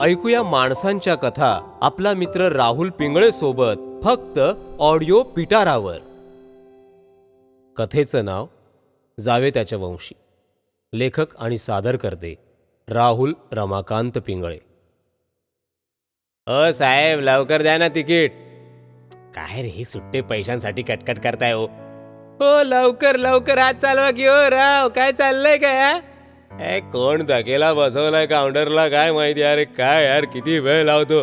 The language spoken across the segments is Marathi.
ऐकूया माणसांच्या कथा आपला मित्र राहुल पिंगळे सोबत फक्त ऑडिओ पिटारावर. कथेचं नाव जावे त्याच्या वंशी. लेखक आणि सादर करते राहुल रमाकांत पिंगळे. अ साहेब लवकर द्या ना तिकीट. काय रे हे सुट्टे पैशांसाठी कटकट करताय हो. हो लवकर लवकर आज चालवा की हो राव. काय चाललंय काय ए कोण धकेला बसवलाय काउंटरला? काय माहिती? अरे काय यार किती वेळ लावतो?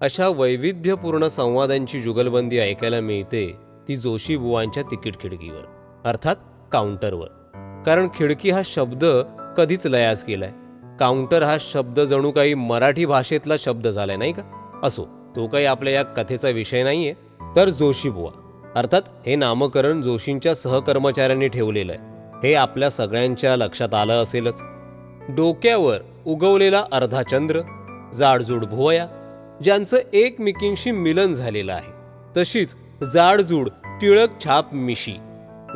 अशा वैविध्यपूर्ण संवादांची जुगलबंदी ऐकायला मिळते ती जोशी बुवांच्या तिकीट खिडकीवर अर्थात काउंटरवर. कारण खिडकी हा शब्द कधीच लयास केलाय काउंटर हा शब्द जणू काही मराठी भाषेतला शब्द झालाय नाही का? असो तो काही आपल्या या कथेचा विषय नाहीये. तर जोशी बुवा अर्थात हे नामकरण जोशींच्या सहकर्मचाऱ्यांनी ठेवलेलं आहे. हे आपल्या सगळ्यांच्या लक्षात आलं असेलच. डोक्यावर उगवलेला अर्धा चंद्र जाडजूड भुवया ज्यांचं एकमेकींशी मिलन झालेलं आहे. तशीच जाडजूड टिळक छाप मिशी.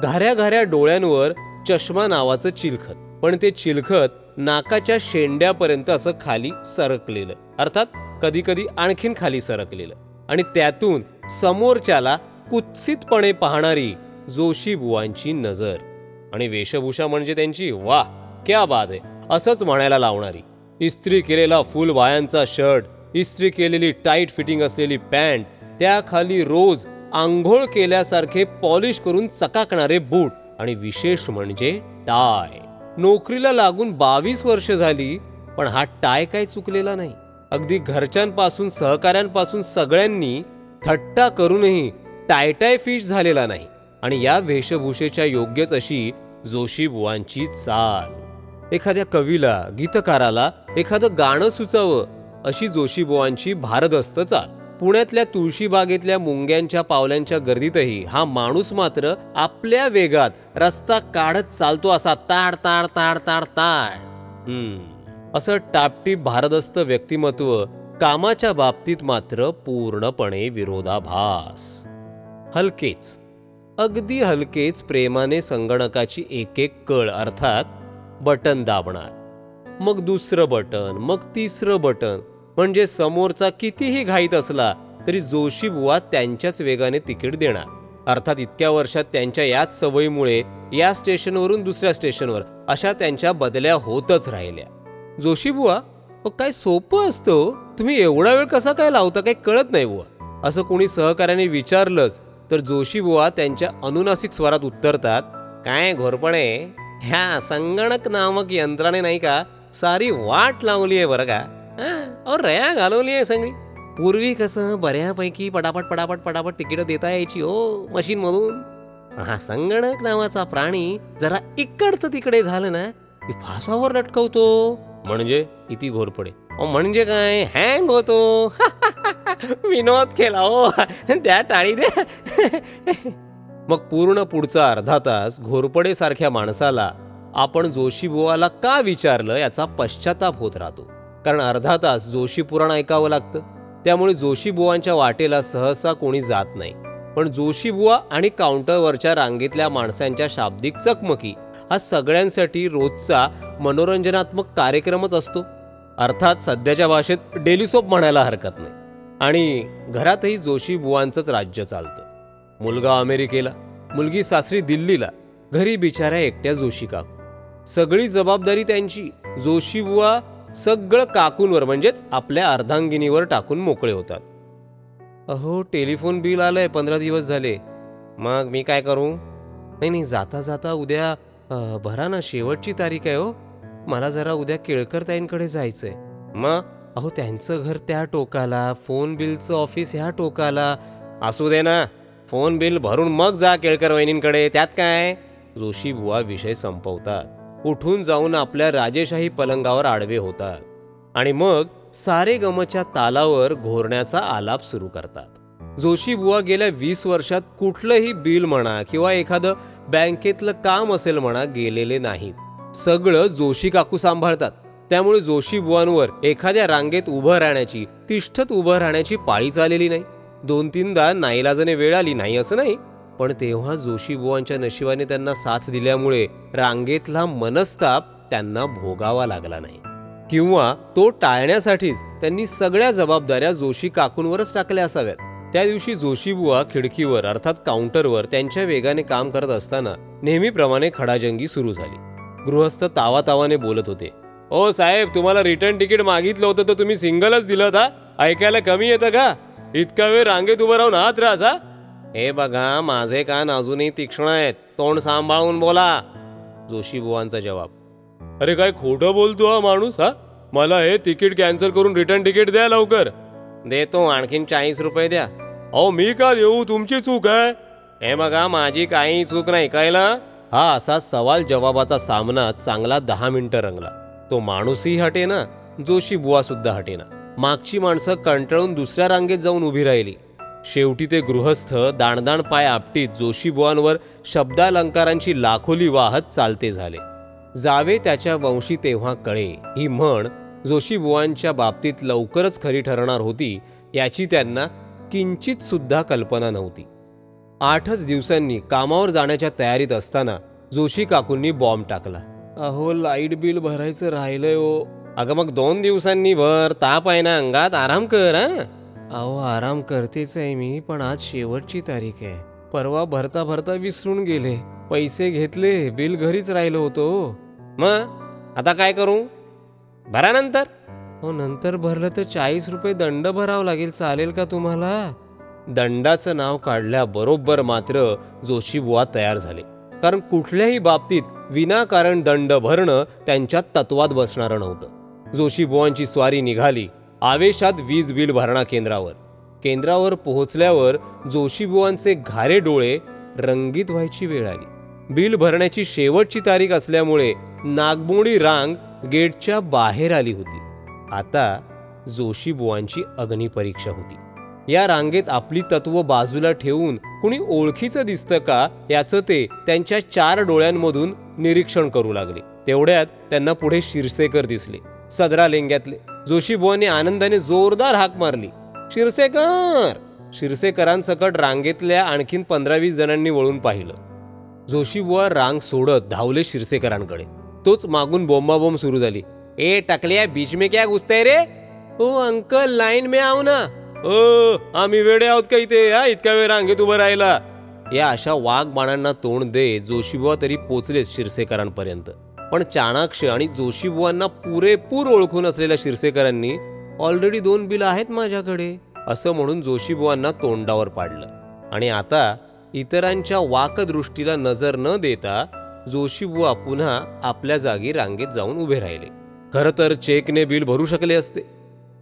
घाऱ्या घाऱ्या डोळ्यांवर चष्मा नावाचं चिलखत. पण ते चिलखत नाकाच्या शेंड्यापर्यंत असं खाली सरकलेलं. अर्थात कधी कधी आणखीन खाली सरकलेलं. आणि त्यातून समोरच्याला कुत्सितपणे पाहणारी जोशी बुवांची नजर. आणि वेशभूषा म्हणजे त्यांची वा क्या बात आहे असंच म्हणायला लावणारी. इस्त्री केलेला फुल वायांचा शर्ट इस्त्री केलेली टाईट फिटिंग असलेली पॅन्ट त्याखाली रोज आंघोळ केल्यासारखे पॉलिश करून चकाकणारे बूट आणि विशेष म्हणजे टाय. नोकरीला लागून बावीस वर्ष झाली पण हा टाय काय चुकलेला नाही. अगदी घरच्यांपासून सहकाऱ्यांपासून सगळ्यांनी थट्टा करूनही टायटाय फिश झालेला नाही. आणि या वेशभूषेच्या योग्यच अशी जोशीबुवांची चाल. एखाद्या कवीला गीतकाराला एखादं गाणं सुचावं अशी जोशीबुवांची भारदस्त चाल. पुण्यातल्या तुळशीबागेतल्या मुंग्यांच्या पावल्यांच्या गर्दीतही हा माणूस मात्र आपल्या वेगात रस्ता काढत चालतो असा ताड ताड ताड ताड ताड. असं टापटीप भारदस्त व्यक्तिमत्व कामाच्या बाबतीत मात्र पूर्णपणे विरोधाभास. हलकेच. अगदी हलकेच प्रेमाने संगणकाची एक एक कळ अर्थात बटन दाबणार. मग दुसरं बटन मग तिसरं बटन म्हणजे समोरचा कितीही घाईत असला तरी जोशी बुवा त्यांच्याच वेगाने तिकीट देणार. अर्थात इतक्या वर्षात त्यांच्या याच सवयीमुळे या स्टेशनवरून दुसऱ्या स्टेशनवर अशा त्यांच्या बदल्या होतच राहिल्या. जोशी बुवा काय सोपं असतं हो? तुम्ही एवढा वेळ कसा काय लावता? काही कळत नाही बुवा. असं कोणी सहकार्याने विचारलंच तर जोशी बुवा त्यांच्या अनुनासिक स्वरात उत्तरतात काय घोरपणे ह्या संगणक नामक यंत्राने नाही का सारी वाट लावली आहे बरं का? और रया घालवली आहे सगळी. पूर्वी कसं बऱ्यापैकी पटापट पटापट पटापट तिकीटं देता यायची हो मशीन मधून हा संगणक नावाचा प्राणी जरा इकडचं तिकडे झालं ना की फासावर लटकवतो. म्हणजे? किती घोरपडे म्हणजे काय? हँग होतो विनोद केला हो. त्या टाळी दे. मग पूर्ण पुढचा अर्धा तास घोरपडेसारख्या माणसाला आपण जोशीबुवाला का विचारलं याचा पश्चाताप होत राहतो. कारण अर्धा तास जोशी पुराण ऐकावं लागतं. त्यामुळे जोशीबुवांच्या वाटेला सहसा कोणी जात नाही. पण जोशीबुवा आणि काउंटरवरच्या रांगेतल्या माणसांच्या शाब्दिक चकमकी हा सगळ्यांसाठी रोजचा मनोरंजनात्मक कार्यक्रमच असतो. अर्थात सध्याच्या भाषेत डेली सोप म्हणायला हरकत नाही. आणि घरातही जोशी बुवांचंच राज्य चालतं. मुलगा अमेरिकेला मुलगी सासरी दिल्लीला घरी बिचाऱ्या एकट्या जोशी काकू. सगळी जबाबदारी त्यांची. जोशी बुवा सगळं काकूंवर म्हणजेच आपल्या अर्धांगिनीवर टाकून मोकळे होतात. अहो टेलिफोन बिल आलंय पंधरा दिवस झाले. मग मी काय करू? नाही नाही जाता जाता उद्या भरा ना शेवटची तारीख आहे हो. मला जरा उद्या केळकरताईंकडे जायचंय. मग अहो त्यांचं घर त्या टोकाला फोन बिलचं ऑफिस ह्या टोकाला. असू दे ना फोन बिल भरून मग जा केळकर वहिनींकडे त्यात काय? जोशी बुवा विषय संपवतात. उठून जाऊन आपल्या राजेशाही पलंगावर आडवे होतात. आणि मग सारे गमच्या तालावर घोरण्याचा आलाप सुरू करतात. जोशी बुवा गेल्या वीस वर्षात कुठलंही बिल म्हणा किंवा एखादं बँकेतलं काम असेल म्हणा गेलेले नाहीत. सगळं जोशी काकू सांभाळतात. त्यामुळे जोशी बुवांवर एखाद्या रांगेत उभं राहण्याची तिष्ठत उभं राहण्याची पाळी चाललेली नाही. दोन तीनदा नाईलाजाने वेळ आली नाही असं नाही. पण तेव्हा जोशी बुवांच्या नशिबाने त्यांना साथ दिल्यामुळे रांगेतला मनस्ताप त्यांना भोगावा लागला नाही. किंवा तो टाळण्यासाठीच त्यांनी सगळ्या जबाबदाऱ्या जोशी काकूंवरच टाकल्या असाव्यात. त्या दिवशी जोशीबुवा खिडकीवर अर्थात काउंटरवर त्यांच्या वेगाने काम करत असताना नेहमीप्रमाणे खडाजंगी सुरू झाली. गृहस्थ तावातावाने बोलत होते. ओ साहेब तुम्हाला रिटर्न तिकीट मागितलं होतं तर तुम्ही सिंगलच दिलं होता? ऐकायला कमी येतं का? इतका वेळ रांगेत उभं राहून हात राहा हे बघा माझे कान अजूनही तीक्ष्ण आहेत. तोंड सांभाळून बोला. जोशी बुवांचा जवाब. अरे काय खोटं बोलतो हा माणूस हा? मला हे तिकीट कॅन्सल करून रिटर्न तिकीट द्या लवकर. देतो आणखीन चाळीस रुपये द्या. अहो मी का देऊ? तुमची चूक आहे. हे बघा माझी काही चूक नाही कळलं? हा असा सवाल जवाबाचा सामना चांगला दहा मिनिटं रंगला. तो माणूसही हटेना जोशी बुवा सुद्धा हटेना. मागची माणसं कंटाळून दुसऱ्या रांगेत जाऊन उभी राहिली. शेवटी ते गृहस्थ दाणदाण पाय आपटीत जोशीबुवांवर शब्दालंकारांची लाखोली वाहत चालते झाले. जावे त्याच्या वंशी तेव्हा कळे ही म्हण जोशीबुवांच्या बाबतीत लवकरच खरी ठरणार होती याची त्यांना किंचित सुद्धा कल्पना नव्हती. आठच दिवसांनी कामावर जाण्याच्या तयारीत असताना जोशी काकूंनी बॉम्ब टाकला. अहो लाइट बिल भरायचं राहिलंय ओ अगं मग दोन दिवसांनी भर ताप आहे ना अंगात? आराम कर हा? अहो आराम करतेच आहे मी पण आज शेवटची तारीख आहे. परवा भरता भरता विसरून गेले. पैसे घेतले बिल घरीच राहिलो होतो मग? आता काय करू? भरा नंतर. हो नंतर भरलं तर चाळीस रुपये दंड भरावं लागेल चालेल का तुम्हाला? दंडाचं नाव काढल्याबरोबर मात्र जोशीबुवा तयार झाले. कारण कुठल्याही बाबतीत विनाकारण दंड भरणं त्यांच्या तत्वात बसणारं नव्हतं. जोशीबुवांची स्वारी निघाली आवेशात वीज बिल भरणा केंद्रावर. केंद्रावर पोहोचल्यावर जोशीबुवांचे घारे डोळे रंगीत व्हायची वेळ आली. बिल भरण्याची शेवटची तारीख असल्यामुळे नागमोडी रांग गेटच्या बाहेर आली होती. आता जोशीबुवांची अग्निपरीक्षा होती. या रांगेत आपली तत्व बाजूला ठेवून कुणी ओळखीचं दिसतं का याचं ते त्यांच्या चार डोळ्यांमधून निरीक्षण करू लागले. तेवढ्यात त्यांना पुढे शिरसेकर दिसले. सदरा लेंग्यातले. जोशीबुवाने आनंदाने जोरदार हाक मारली. शिरसेकर! शिरसेकरांसकट रांगेतल्या आणखीन पंधरा वीस जणांनी वळून पाहिलं. जोशीबुवा रांग सोडत धावले शिरसेकरांकडे. तोच मागून बोंबाबोंब सुरू झाली. ए टकल्या बीच में क्या घुसतंय रे? ओ अंकल लाईन में आव ना. ओ आम्ही वेडे आहोत का इथे? या इतक्या वेळ रांगेत उभं राहिला या अशा वाघबाणांना तोंड दे जोशीबुवा तरी पोचलेच शिरसेकरांपर्यंत. पण चाणाक्ष आणि जोशीबुवांना पुरेपूर ओळखून असलेल्या शिरसेकरांनी ऑलरेडी दोन बिल आहेत माझ्याकडे असं म्हणून जोशीबुवांना तोंडावर पाडलं. आणि आता इतरांच्या वाकदृष्टीला नजर न देता जोशीबुवा पुन्हा आपल्या जागी रांगेत जाऊन उभे राहिले. खरं तर चेकने बिल भरू शकले असते.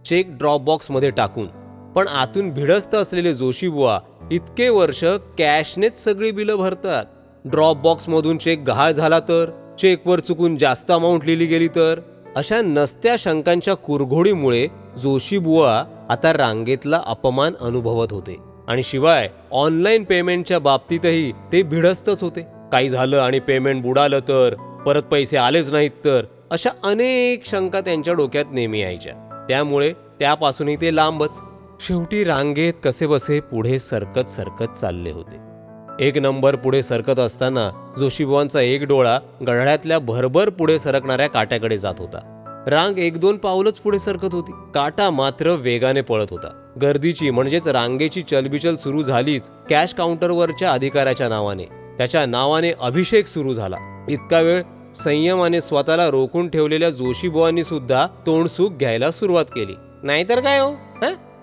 चेक ड्रॉप बॉक्समध्ये टाकून पण आतून भिडस्त असलेले जोशीबुवा इतके वर्ष कॅशनेच सगळी बिलं भरतात. ड्रॉप बॉक्समधून चेक गहाळ झाला तर चेकवर चुकून जास्त अमाऊंट लिहिली गेली तर? अशा नसत्या शंकांच्या कुरघोडीमुळे जोशीबुवा आता रांगेतला अपमान अनुभवत होते. आणि शिवाय ऑनलाईन पेमेंटच्या बाबतीतही ते भिडस्तच होते. काही झालं आणि पेमेंट बुडालं तर परत पैसे आलेच नाहीत तर अशा अनेक शंका त्यांच्या डोक्यात नेहमी यायच्या. त्यामुळे त्यापासूनही ते लांबच. शेवटी रांगेत कसे बसे पुढे सरकत सरकत चालले होते. एक नंबर पुढे सरकत असताना जोशीबुवांचा एक डोळा गढळ्यातल्या भरभर पुढे सरकणाऱ्या काट्याकडे जात होता. रांग एक दोन पावलंच पुढे सरकत होती. काटा मात्र वेगाने पळत होता. गर्दीची म्हणजेच रांगेची चलबिचल सुरू झालीच कॅश काउंटरवरच्या अधिकाऱ्याच्या नावाने. त्याच्या नावाने अभिषेक सुरू झाला. इतका वेळ संयमाने स्वतःला रोखून ठेवलेल्या जोशीबुवांनी सुद्धा तोंडसूक घ्यायला सुरुवात केली. नाहीतर काय हो?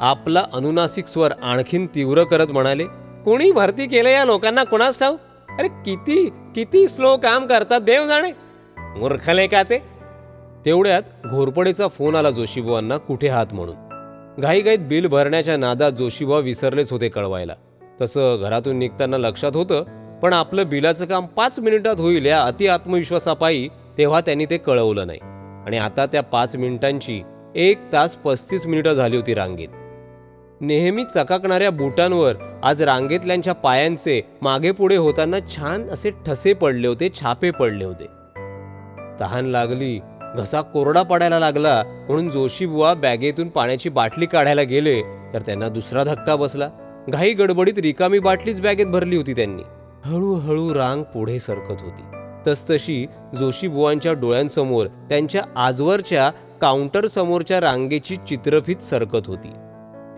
आपला अनुनासिक स्वर आणखीन तीव्र करत म्हणाले कोणी भरती केलं या लोकांना कोणाच ठाऊ अरे किती किती स्लो काम करतात देव जाणे मूर्खलेखाचे. तेवढ्यात घोरपडेचा फोन आला जोशीबुवांना कुठे हात म्हणून. घाईघाईत बिल भरण्याच्या नादात जोशीबुवा विसरलेच होते कळवायला. तसं घरातून निघताना लक्षात होतं पण आपलं बिलाचं काम पाच मिनिटात होईल या अति आत्मविश्वासापायी तेव्हा त्यांनी ते कळवलं नाही. आणि आता त्या पाच मिनिटांची एक तास पस्तीस मिनिटं झाली होती रांगेत. नेहमी चकाकणाऱ्या बुटांवर आज रांगेतल्यांच्या पायांचे मागे पुढे होताना छान असे ठसे पडले होते छापे पडले होते. तहान लागली घसा कोरडा पडायला लागला म्हणून जोशीबुवा बॅगेतून पाण्याची बाटली काढायला गेले तर त्यांना दुसरा धक्का बसला. घाई गडबडीत रिकामी बाटलीच बॅगेत भरली होती त्यांनी. हळूहळू रांग पुढे सरकत होती. तसतशी जोशीबुवांच्या डोळ्यांसमोर त्यांच्या आजवरच्या काउंटर समोरच्या रांगेची चित्रफीत सरकत होती.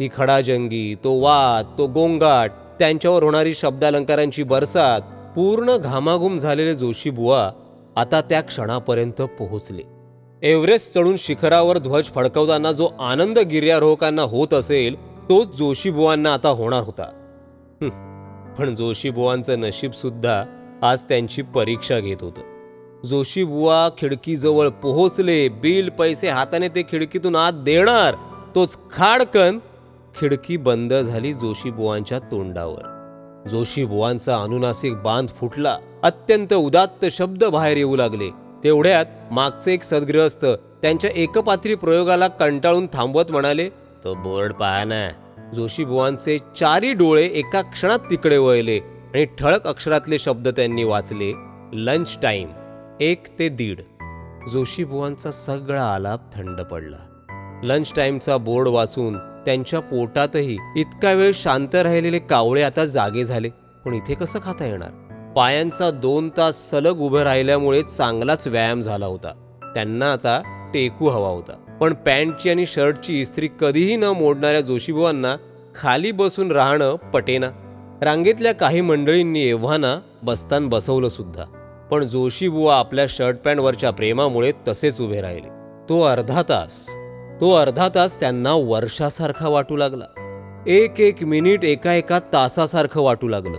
ती खडाजंगी तो वाद तो गोंगाट त्यांच्यावर होणारी शब्दालंकारांची बरसात पूर्ण घामाघूम झालेले जोशीबुवा आता त्या क्षणापर्यंत पोहोचले. एव्हरेस्ट चढून शिखरावर ध्वज फडकवताना जो आनंद गिर्यारोहकांना होत असेल तोच जोशीबुवांना आता होणार होता. पण जोशीबुवांचं नशीब सुद्धा आज त्यांची परीक्षा घेत होतं. जोशीबुवा खिडकीजवळ पोहोचले बिल पैसे हाताने ते खिडकीतून आत देणार तोच खाडकन खिडकी बंद झाली जोशीबुवांच्या तोंडावर. जोशीबुवांचा अनुनासिक बांध फुटला. अत्यंत उदात्त शब्द बाहेर येऊ लागले. तेवढ्यात मागचे एक सद्गृहस्थ त्यांच्या एकपात्री प्रयोगाला कंटाळून थांबवत म्हणाले तो बोर्ड पहा ना. जोशीबुवांचे चारी डोळे एका क्षणात तिकडे वळले आणि ठळक अक्षरातले शब्द त्यांनी वाचले लंच टाईम एक ते दीड. जोशीबुवांचा सगळा आलाप थंड पडला. लंच टाईमचा बोर्ड वाचून त्यांच्या पोटातही इतका वेळ शांत राहिलेले कावळे आता जागे झाले. पण इथे कसं खाता येणार? पायांचा दोन तास सलग उभं राहिल्यामुळे चांगलाच व्यायाम झाला होता. त्यांना आता टेकू हवा होता. पण पॅन्टची आणि शर्टची इस्त्री कधीही न मोडणाऱ्या जोशीबुवांना खाली बसून राहणं पटेना. रांगेतल्या काही मंडळींनी एव्हाना बस्तान बसवलं सुद्धा. पण जोशीबुवा आपल्या शर्ट पॅन्टवरच्या प्रेमामुळे तसेच उभे राहिले. तो अर्धा तास तो अर्धा तास त्यांना वर्षासारखा वाटू लागला. एक एक मिनिट एका एका तासासारखं वाटू लागलं.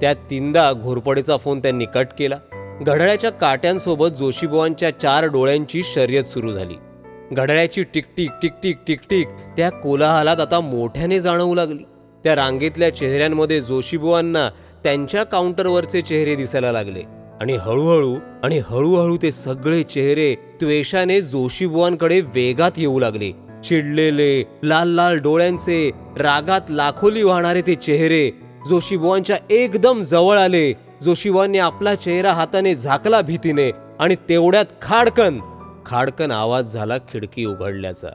त्यात तीनदा घोरपडेचा फोन त्यांनी कट केला. घड्याळ्याच्या काट्यांसोबत जोशीबुवांच्या चार डोळ्यांची शर्यत सुरू झाली. घड्याळ्याची टिकटिक टिकटिक टिकटिक त्या कोलाहलात आता मोठ्याने जाणवू लागली. त्या रांगेतल्या चेहऱ्यांमध्ये जोशीबुवांना त्यांच्या काउंटरवरचे चेहरे दिसायला लागले. आणि हळूहळू आणि हळूहळू ते सगळे चेहरे त्वेषाने जोशीबुवांकडे वेगात येऊ लागले. चिडलेले लाल लाल डोळ्यांचे रागात लाखोली वाहणारे ते चेहरे. जोशीबुवांच्या एकदम जवळ आले. जोशीबुवांनी आपला चेहरा हाताने झाकला भीतीने आणि तेवढ्यात खाडकन खाडकन आवाज झाला खिडकी उघडल्याचा.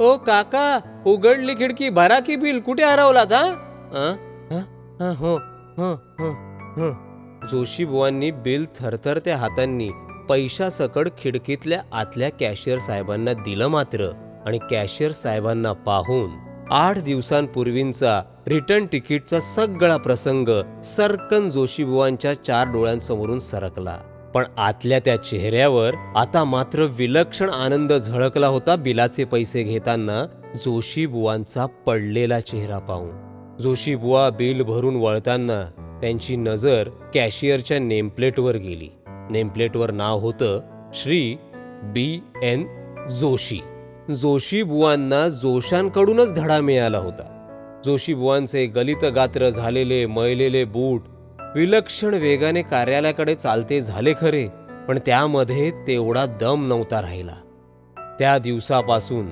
ओ काका उघडली खिडकी भरा की बिल कुठे हरवलात हा? हो हं, हं, हं. जोशीबुवांनी बिल थरथरत्या हातांनी पैशासकट खिडकीतल्या आतल्या कॅशियर साहेबांना दिलं मात्र आणि कॅशियर साहेबांना पाहून आठ दिवसांपूर्वींचा रिटर्न तिकीटचा सगळा प्रसंग सरकन जोशीबुवांच्या चार डोळ्यांसमोरून सरकला. पण आतल्या त्या चेहऱ्यावर आता मात्र विलक्षण आनंद झळकला होता बिलाचे पैसे घेताना जोशीबुवांचा पडलेला चेहरा पाहून. जोशीबुवा बिल भरून वळताना त्यांची नजर कॅशियरच्या नेमप्लेटवर गेली. नेमप्लेटवर नाव होतं श्री बी एन जोशी. जोशी बुवांना जोशांकडूनच धडा मिळाला होता. जोशी बुवांचे गलित गात्र झालेले मळलेले बूट विलक्षण वेगाने कार्यालयाकडे चालते झाले खरे पण त्यामध्ये तेवढा दम नव्हता राहिला. त्या दिवसापासून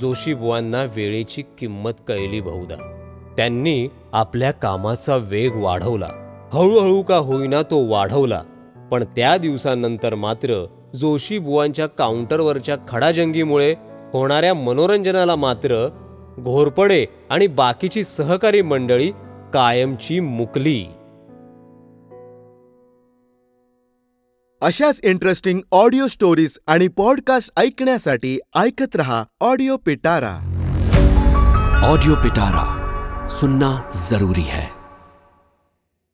जोशी बुवांना वेळेची किंमत कळली बहुधा. त्यांनी आपल्या कामाचा वेग वाढवला. हळूहळू का होईना तो वाढवला पण त्या दिवसानंतर मात्र जोशी बुवांच्या काउंटरवरच्या खडाजंगीमुळे होणाऱ्या मनोरंजनाला मात्र घोरपडे आणि बाकीची सहकारी मंडळी कायमची मुकली. अशाच इंटरेस्टिंग ऑडिओ स्टोरीज आणि पॉडकास्ट ऐकण्यासाठी ऐकत रहा ऑडिओ पिटारा ऑडियो पिटारा सुनना जरूरी है।